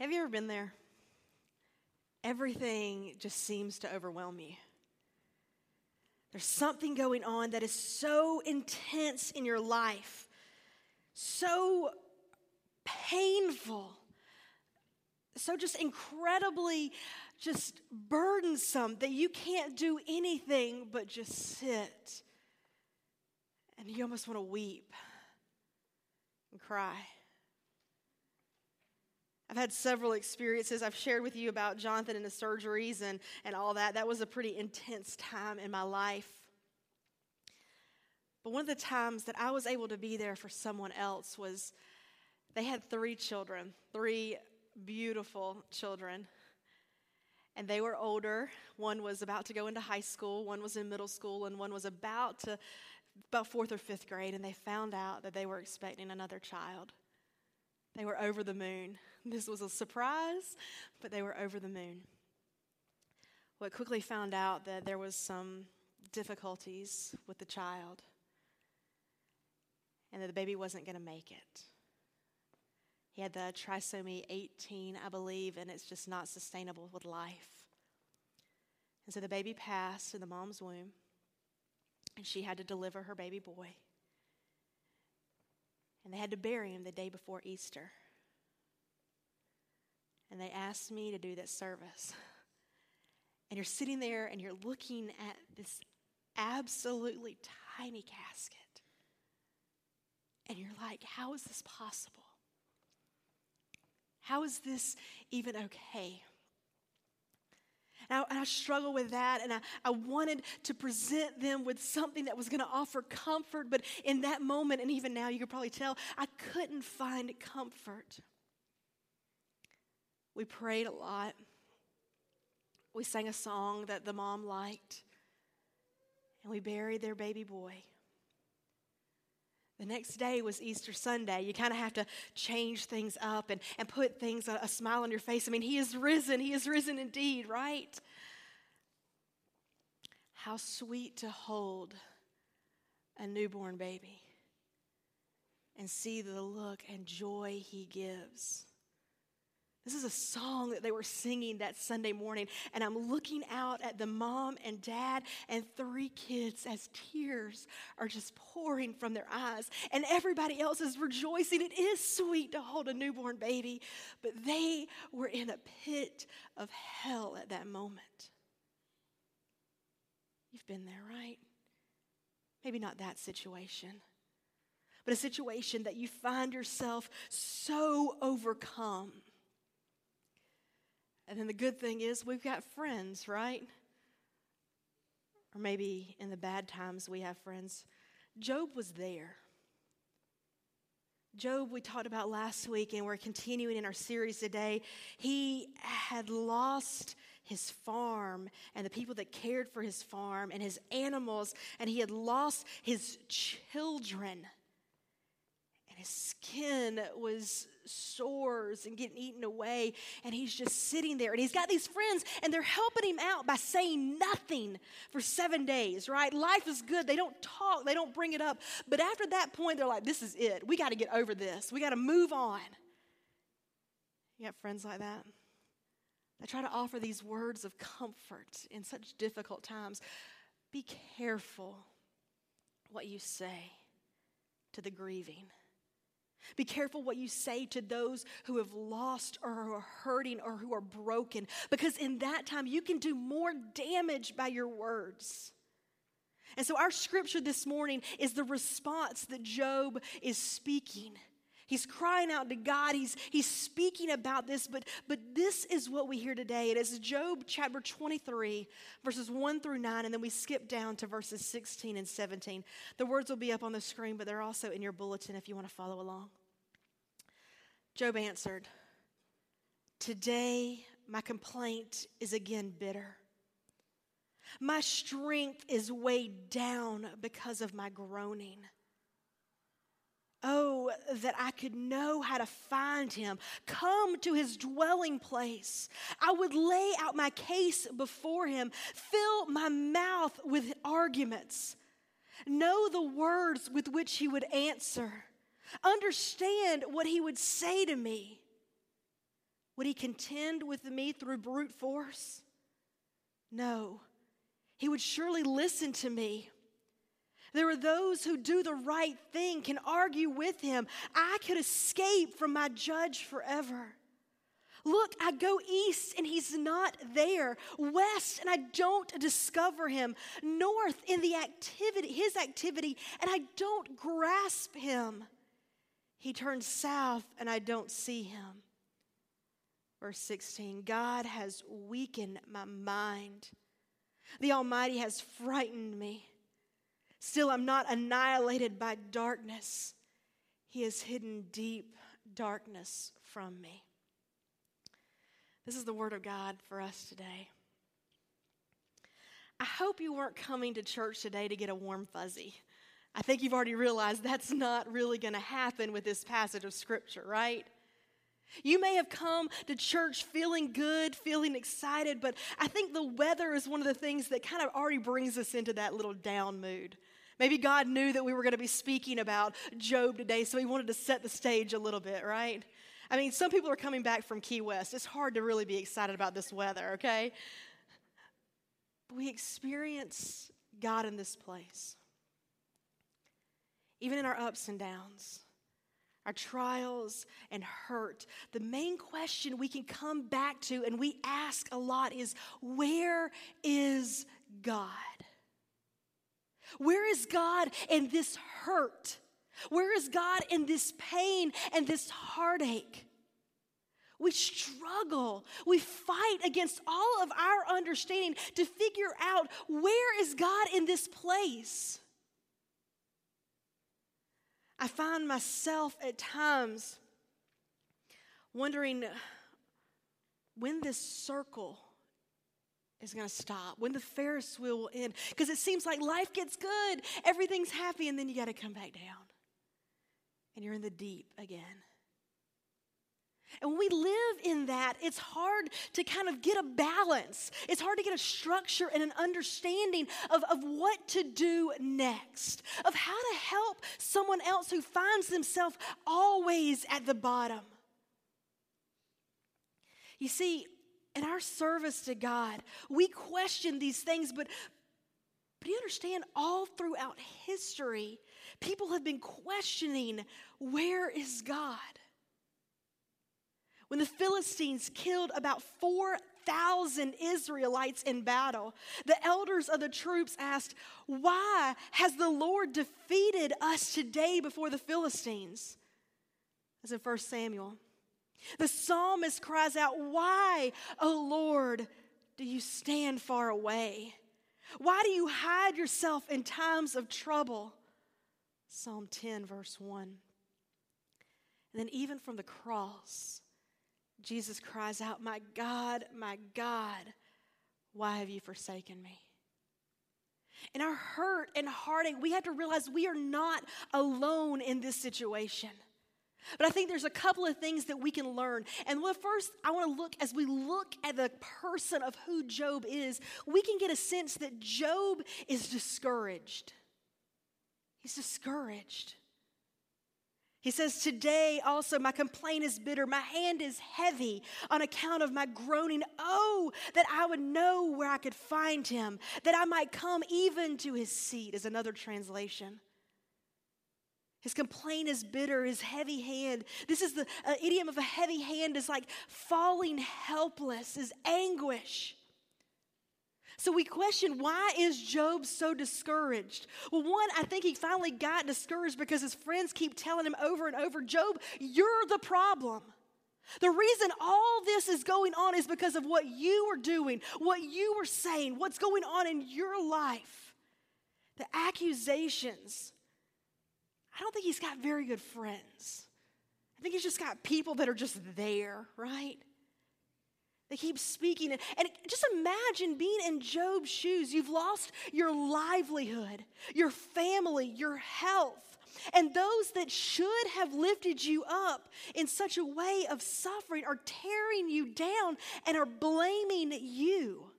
Have you ever been there? Everything just seems to overwhelm you. There's something going on that is so intense in your life, so painful, so just incredibly just burdensome that you can't do anything but just sit. And you almost want to weep and cry. I've had several experiences. I've shared with you about Jonathan and his surgeries and, and all that. That was a pretty intense time in my life. But one of the times that I was able to be there for someone else was they had three children, three beautiful children. And they were older. One was about to go into high school, one was in middle school, and one was about to, about fourth or fifth grade. And they found out that they were expecting another child. They were over the moon. This was a surprise, but they were over the moon. Well, quickly found out that there was some difficulties with the child and that the baby wasn't going to make it. He had the trisomy 18, I believe, and it's just not sustainable with life. And so the baby passed in the mom's womb, and she had to deliver her baby boy. And they had to bury him the day before Easter. And they asked me to do that service. And you're sitting there and you're looking at this absolutely tiny casket. And you're like, how is this possible? How is this even okay? And I, and I struggle with that, and I, I wanted to present them with something that was going to offer comfort, but in that moment, and even now, you could probably tell, I couldn't find comfort. We prayed a lot. We sang a song that the mom liked, and we buried their baby boy. The next day was Easter Sunday. You kind of have to change things up and, and put things, a, a smile on your face. I mean, He is risen. He is risen indeed, right? How sweet to hold a newborn baby and see the look and joy He gives. This is a song that they were singing that Sunday morning. And I'm looking out at the mom and dad and three kids as tears are just pouring from their eyes. And everybody else is rejoicing. It is sweet to hold a newborn baby, but they were in a pit of hell at that moment. You've been there, right? Maybe not that situation, but a situation that you find yourself so overcome and then the good thing is we've got friends, right? Or maybe in the bad times we have friends. Job was there. Job, we talked about last week, and we're continuing in our series today. He had lost his farm and the people that cared for his farm and his animals, and he had lost his children. His skin was sores and getting eaten away. And he's just sitting there. And he's got these friends, and they're helping him out by saying nothing for seven days, right? Life is good. They don't talk, they don't bring it up. But after that point, they're like, this is it. We got to get over this, we got to move on. You have friends like that? They try to offer these words of comfort in such difficult times. Be careful what you say to the grieving. Be careful what you say to those who have lost or are hurting or who are broken, because in that time you can do more damage by your words. And so, our scripture this morning is the response that Job is speaking. He's crying out to God. He's, he's speaking about this, but, but this is what we hear today. It is Job chapter 23, verses 1 through 9, and then we skip down to verses 16 and 17. The words will be up on the screen, but they're also in your bulletin if you want to follow along. Job answered, Today my complaint is again bitter. My strength is weighed down because of my groaning. Oh, that I could know how to find him, come to his dwelling place. I would lay out my case before him, fill my mouth with arguments, know the words with which he would answer, understand what he would say to me. Would he contend with me through brute force? No. He would surely listen to me. There are those who do the right thing, can argue with him. I could escape from my judge forever. Look, I go east and he's not there. West and I don't discover him. North in the activity, his activity, and I don't grasp him. He turns south and I don't see him. Verse 16 God has weakened my mind. The Almighty has frightened me. Still, I'm not annihilated by darkness. He has hidden deep darkness from me. This is the word of God for us today. I hope you weren't coming to church today to get a warm fuzzy. I think you've already realized that's not really going to happen with this passage of Scripture, right? You may have come to church feeling good, feeling excited, but I think the weather is one of the things that kind of already brings us into that little down mood. Maybe God knew that we were going to be speaking about Job today, so he wanted to set the stage a little bit, right? I mean, some people are coming back from Key West. It's hard to really be excited about this weather, okay? But we experience God in this place, even in our ups and downs our trials and hurt, the main question we can come back to and we ask a lot is where is God? Where is God in this hurt? Where is God in this pain and this heartache? We struggle. We fight against all of our understanding to figure out where is God in this place? I find myself at times wondering when this circle is going to stop, when the Ferris wheel will end. Because it seems like life gets good, everything's happy, and then you got to come back down. And you're in the deep again. And when we live in that, it's hard to kind of get a balance. It's hard to get a structure and an understanding of, of what to do next, of how to help someone else who finds themselves always at the bottom. You see, in our service to God, we question these things, but, but you understand, all throughout history, people have been questioning where is God? when the Philistines killed about 4,000 Israelites in battle, the elders of the troops asked, Why has the Lord defeated us today before the Philistines? As in 1 Samuel. The psalmist cries out, Why, O Lord, do you stand far away? Why do you hide yourself in times of trouble? Psalm 10, verse 1. And then, even from the cross, Jesus cries out, My God, my God, why have you forsaken me? In our hurt and heartache, we have to realize we are not alone in this situation. But I think there's a couple of things that we can learn. And well, first, I want to look, as we look at the person of who Job is, we can get a sense that Job is discouraged. He's discouraged. He says, Today also my complaint is bitter, my hand is heavy on account of my groaning. Oh, that I would know where I could find him, that I might come even to his seat, is another translation. His complaint is bitter, his heavy hand. This is the uh, idiom of a heavy hand is like falling helpless, is anguish. So we question why is Job so discouraged? Well, one, I think he finally got discouraged because his friends keep telling him over and over, Job, you're the problem. The reason all this is going on is because of what you were doing, what you were saying, what's going on in your life. The accusations. I don't think he's got very good friends. I think he's just got people that are just there, right? They keep speaking. And, just imagine being in Job's shoes. You've lost your livelihood, your family, your health. And those that should have lifted you up in such a way of suffering are tearing you down and are blaming you.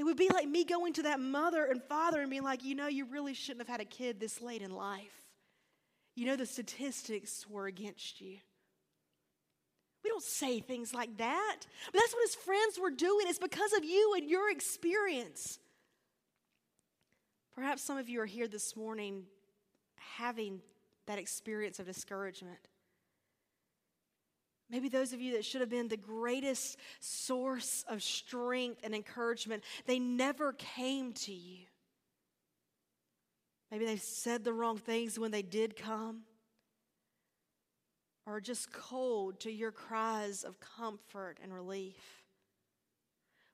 It would be like me going to that mother and father and being like, you know, you really shouldn't have had a kid this late in life. You know, the statistics were against you. We don't say things like that. But that's what his friends were doing. It's because of you and your experience. Perhaps some of you are here this morning having that experience of discouragement. Maybe those of you that should have been the greatest source of strength and encouragement, they never came to you. Maybe they said the wrong things when they did come, or just cold to your cries of comfort and relief.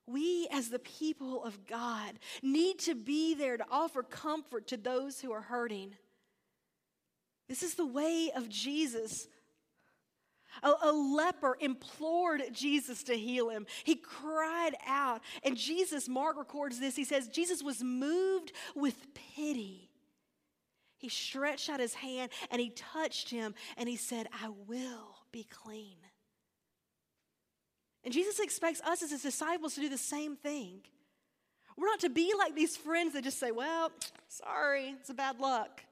We, as the people of God, need to be there to offer comfort to those who are hurting. This is the way of Jesus. A, a, leper implored Jesus to heal him. He cried out. And Jesus, Mark records this. He says, Jesus was moved with pity. He stretched out his hand and he touched him and he said, I will be clean. And Jesus expects us as his disciples to do the same thing. We're not to be like these friends that just say, Well, sorry, it's a bad luck.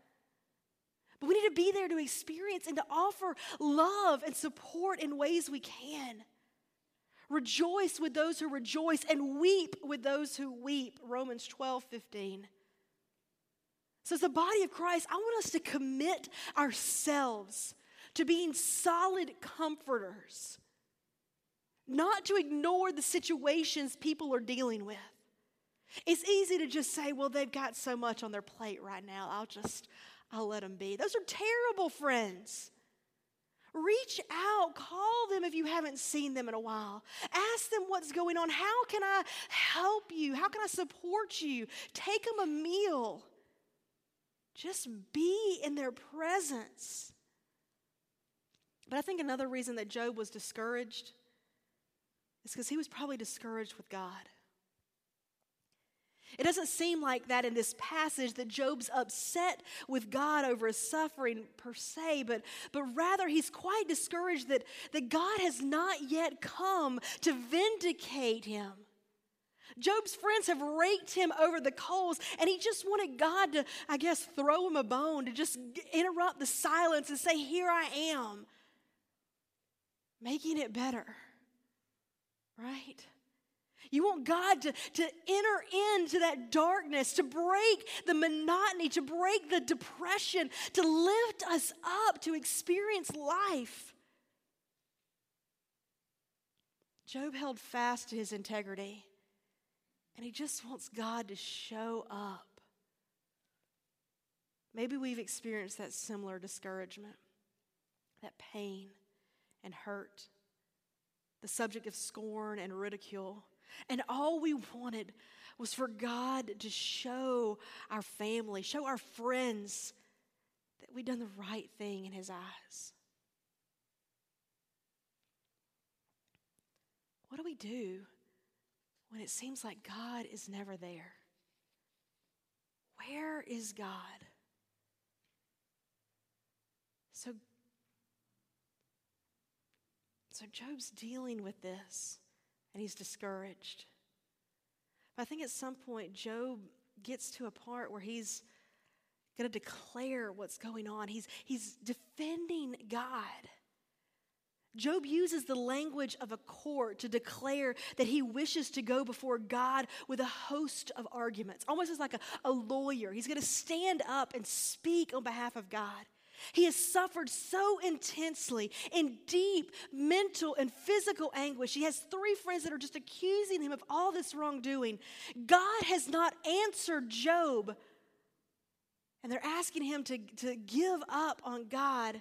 But we need to be there to experience and to offer love and support in ways we can. Rejoice with those who rejoice and weep with those who weep. Romans 12, 15. So, as the body of Christ, I want us to commit ourselves to being solid comforters, not to ignore the situations people are dealing with. It's easy to just say, well, they've got so much on their plate right now. I'll just, I'll let them be. Those are terrible friends. Reach out, call them if you haven't seen them in a while. Ask them what's going on. How can I help you? How can I support you? Take them a meal. Just be in their presence. But I think another reason that Job was discouraged is because he was probably discouraged with God. It doesn't seem like that in this passage that Job's upset with God over his suffering per se, but, but rather he's quite discouraged that, that God has not yet come to vindicate him. Job's friends have raked him over the coals, and he just wanted God to, I guess, throw him a bone, to just interrupt the silence and say, Here I am, making it better. Right? You want God to, to enter into that darkness, to break the monotony, to break the depression, to lift us up, to experience life. Job held fast to his integrity. And he just wants God to show up. Maybe we've experienced that similar discouragement, that pain and hurt, the subject of scorn and ridicule. And all we wanted was for God to show our family, show our friends that we'd done the right thing in His eyes. What do we do when it seems like God is never there? Where is God? So, so Job's dealing with this and he's discouraged. But I think at some point, Job gets to a part where he's going to declare what's going on. He's, he's defending God. Job uses the language of a court to declare that he wishes to go before God with a host of arguments, almost as like a, a lawyer. He's going to stand up and speak on behalf of God. He has suffered so intensely in deep mental and physical anguish. He has three friends that are just accusing him of all this wrongdoing. God has not answered Job, and they're asking him to, to give up on God.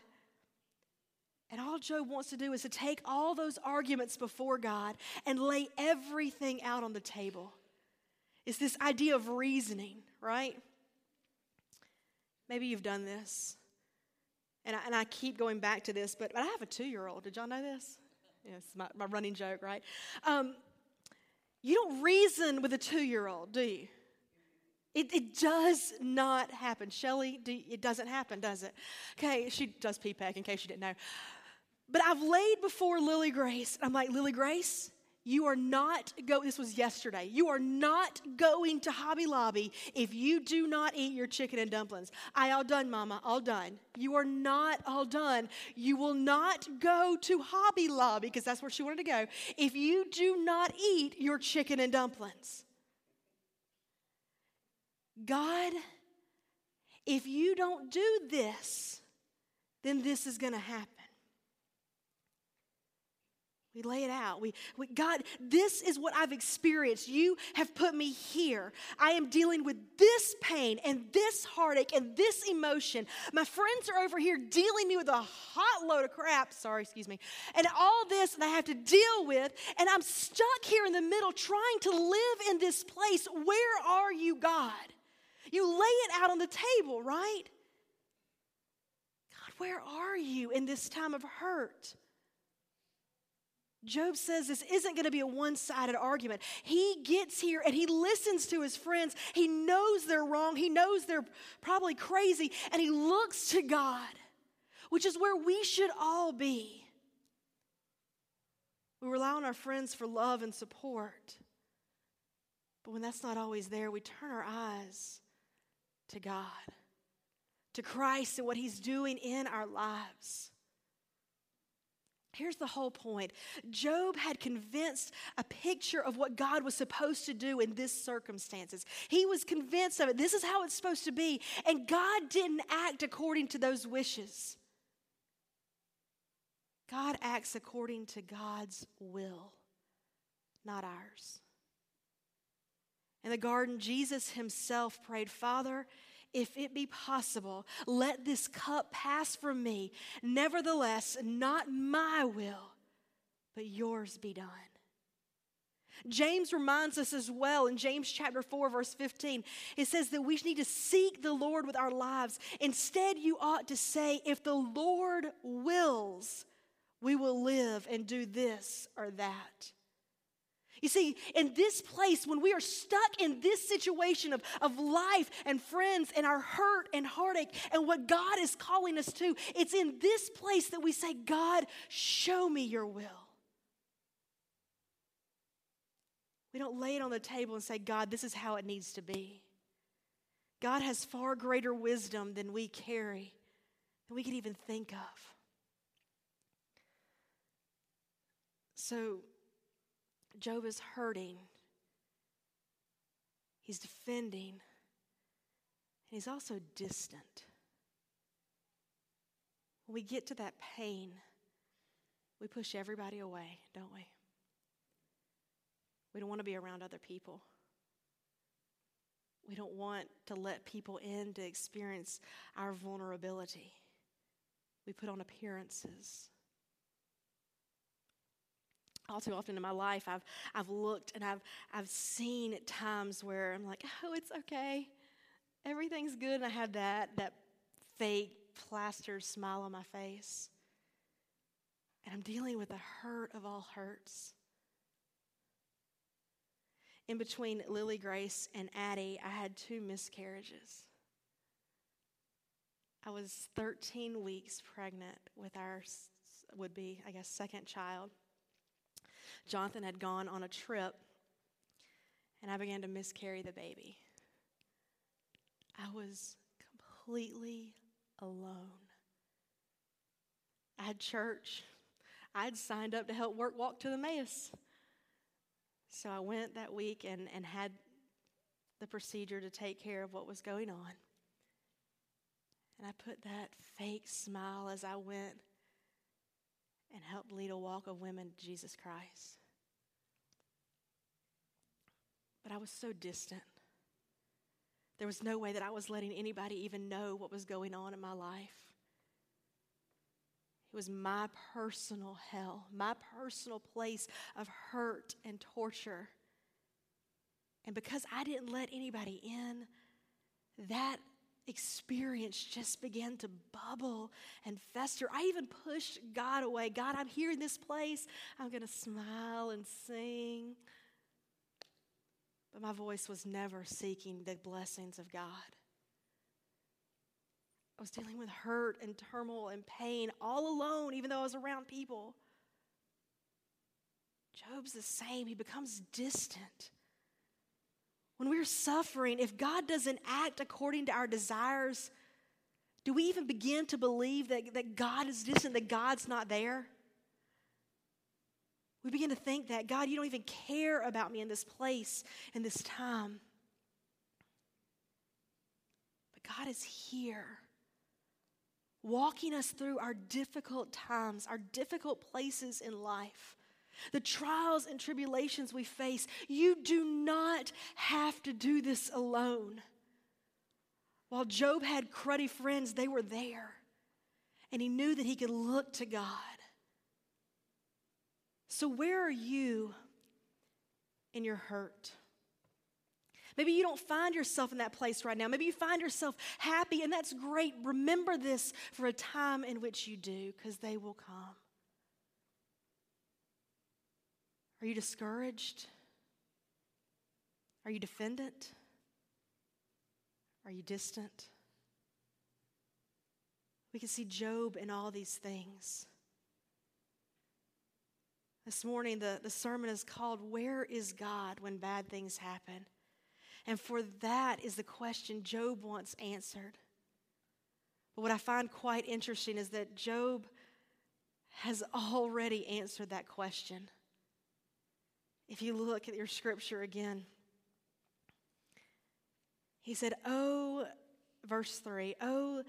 And all Job wants to do is to take all those arguments before God and lay everything out on the table. It's this idea of reasoning, right? Maybe you've done this. And I, and I keep going back to this, but, but I have a two year old. Did y'all know this? Yeah, it's my, my running joke, right? Um, you don't reason with a two year old, do you? It, it does not happen. Shelly, do, it doesn't happen, does it? Okay, she does PPAC in case you didn't know. But I've laid before Lily Grace. And I'm like, Lily Grace, You are not go this was yesterday. You are not going to Hobby Lobby if you do not eat your chicken and dumplings. I all done, mama, all done. You are not all done. You will not go to Hobby Lobby because that's where she wanted to go if you do not eat your chicken and dumplings. God, if you don't do this, then this is going to happen. We lay it out. We, we, God, this is what I've experienced. You have put me here. I am dealing with this pain and this heartache and this emotion. My friends are over here dealing me with a hot load of crap. Sorry, excuse me. And all this that I have to deal with. And I'm stuck here in the middle trying to live in this place. Where are you, God? You lay it out on the table, right? God, where are you in this time of hurt? Job says this isn't going to be a one sided argument. He gets here and he listens to his friends. He knows they're wrong. He knows they're probably crazy. And he looks to God, which is where we should all be. We rely on our friends for love and support. But when that's not always there, we turn our eyes to God, to Christ and what he's doing in our lives. Here's the whole point Job had convinced a picture of what God was supposed to do in this circumstances. He was convinced of it. This is how it's supposed to be. And God didn't act according to those wishes. God acts according to God's will, not ours. In the garden, Jesus himself prayed, Father, if it be possible, let this cup pass from me. Nevertheless, not my will, but yours be done. James reminds us as well in James chapter 4, verse 15. It says that we need to seek the Lord with our lives. Instead, you ought to say, if the Lord wills, we will live and do this or that. You see, in this place, when we are stuck in this situation of, of life and friends and our hurt and heartache and what God is calling us to, it's in this place that we say, God, show me your will. We don't lay it on the table and say, God, this is how it needs to be. God has far greater wisdom than we carry, than we can even think of. So, Job is hurting, he's defending, and he's also distant. When we get to that pain, we push everybody away, don't we? We don't want to be around other people. We don't want to let people in to experience our vulnerability. We put on appearances all too often in my life I've, I've looked and I've, I've seen at times where I'm like, oh, it's okay. Everything's good. And I have that, that fake plaster smile on my face. And I'm dealing with the hurt of all hurts. In between Lily Grace and Addie, I had two miscarriages. I was 13 weeks pregnant with our would be, I guess, second child. Jonathan had gone on a trip, and I began to miscarry the baby. I was completely alone. I had church. I had signed up to help work walk to the Emmaus. So I went that week and, and had the procedure to take care of what was going on. And I put that fake smile as I went and help lead a walk of women to Jesus Christ. But I was so distant. There was no way that I was letting anybody even know what was going on in my life. It was my personal hell, my personal place of hurt and torture. And because I didn't let anybody in, that experience just began to bubble and fester. I even pushed God away. God, I'm here in this place. I'm going to smile and sing. But my voice was never seeking the blessings of God. I was dealing with hurt and turmoil and pain all alone, even though I was around people. Job's the same. He becomes distant. When we're suffering, if God doesn't act according to our desires, do we even begin to believe that, that God is distant, that God's not there? We begin to think that, God, you don't even care about me in this place, in this time. But God is here, walking us through our difficult times, our difficult places in life. The trials and tribulations we face, you do not have to do this alone. While Job had cruddy friends, they were there. And he knew that he could look to God. So, where are you in your hurt? Maybe you don't find yourself in that place right now. Maybe you find yourself happy, and that's great. Remember this for a time in which you do, because they will come. Are you discouraged? Are you defendant? Are you distant? We can see Job in all these things. This morning, the, the sermon is called Where is God When Bad Things Happen? And for that is the question Job wants answered. But what I find quite interesting is that Job has already answered that question. If you look at your scripture again, he said, Oh, verse 3, oh,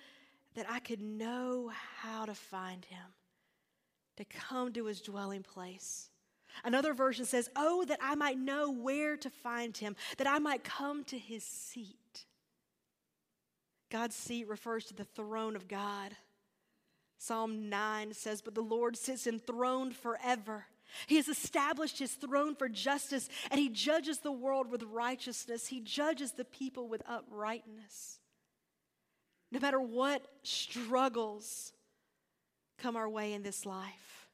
that I could know how to find him, to come to his dwelling place. Another version says, Oh, that I might know where to find him, that I might come to his seat. God's seat refers to the throne of God. Psalm 9 says, But the Lord sits enthroned forever. He has established his throne for justice, and he judges the world with righteousness. He judges the people with uprightness. No matter what struggles come our way in this life,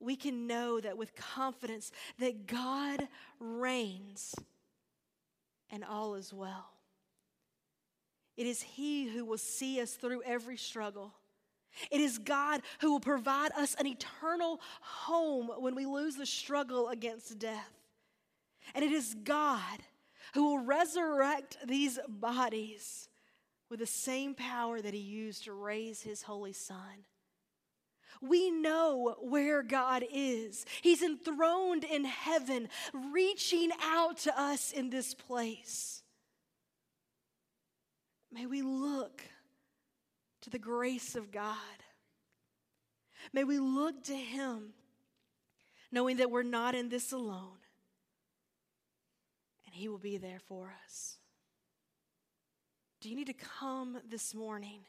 we can know that with confidence that God reigns and all is well. It is He who will see us through every struggle. It is God who will provide us an eternal home when we lose the struggle against death. And it is God who will resurrect these bodies with the same power that He used to raise His Holy Son. We know where God is. He's enthroned in heaven, reaching out to us in this place. May we look to the grace of God. May we look to Him knowing that we're not in this alone and He will be there for us. Do you need to come this morning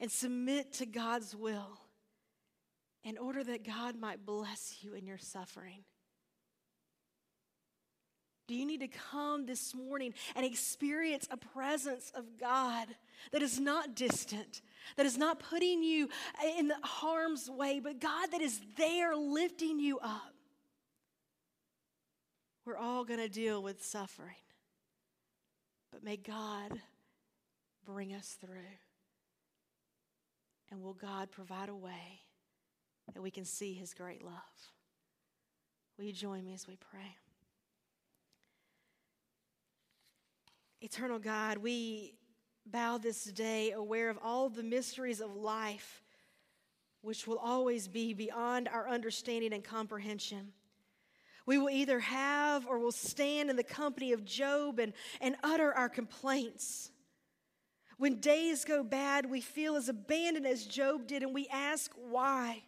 and submit to God's will in order that God might bless you in your suffering? Do you need to come this morning and experience a presence of God that is not distant, that is not putting you in harm's way, but God that is there lifting you up? We're all going to deal with suffering, but may God bring us through. And will God provide a way that we can see his great love? Will you join me as we pray? Eternal God, we bow this day aware of all the mysteries of life, which will always be beyond our understanding and comprehension. We will either have or will stand in the company of Job and, and utter our complaints. When days go bad, we feel as abandoned as Job did, and we ask why.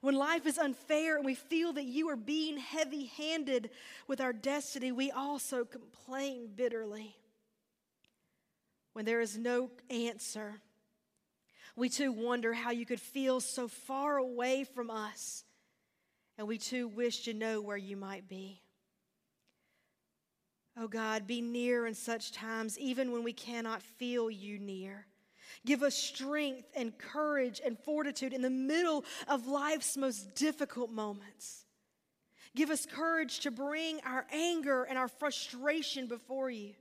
When life is unfair and we feel that you are being heavy handed with our destiny, we also complain bitterly when there is no answer. We too wonder how you could feel so far away from us, and we too wish to know where you might be. Oh God, be near in such times, even when we cannot feel you near. Give us strength and courage and fortitude in the middle of life's most difficult moments. Give us courage to bring our anger and our frustration before you.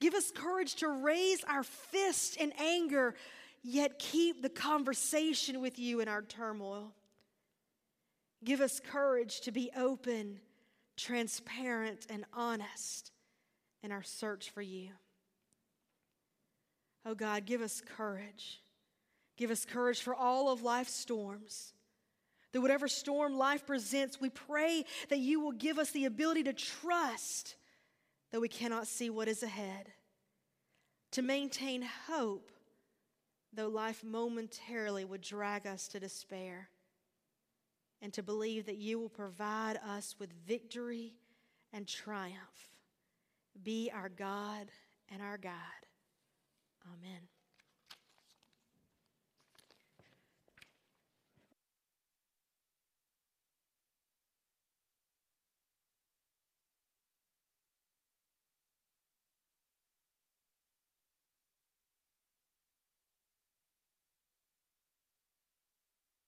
Give us courage to raise our fist in anger, yet keep the conversation with you in our turmoil. Give us courage to be open, transparent, and honest in our search for you. Oh God, give us courage. Give us courage for all of life's storms. That whatever storm life presents, we pray that you will give us the ability to trust that we cannot see what is ahead, to maintain hope, though life momentarily would drag us to despair, and to believe that you will provide us with victory and triumph. Be our God and our God. Amen.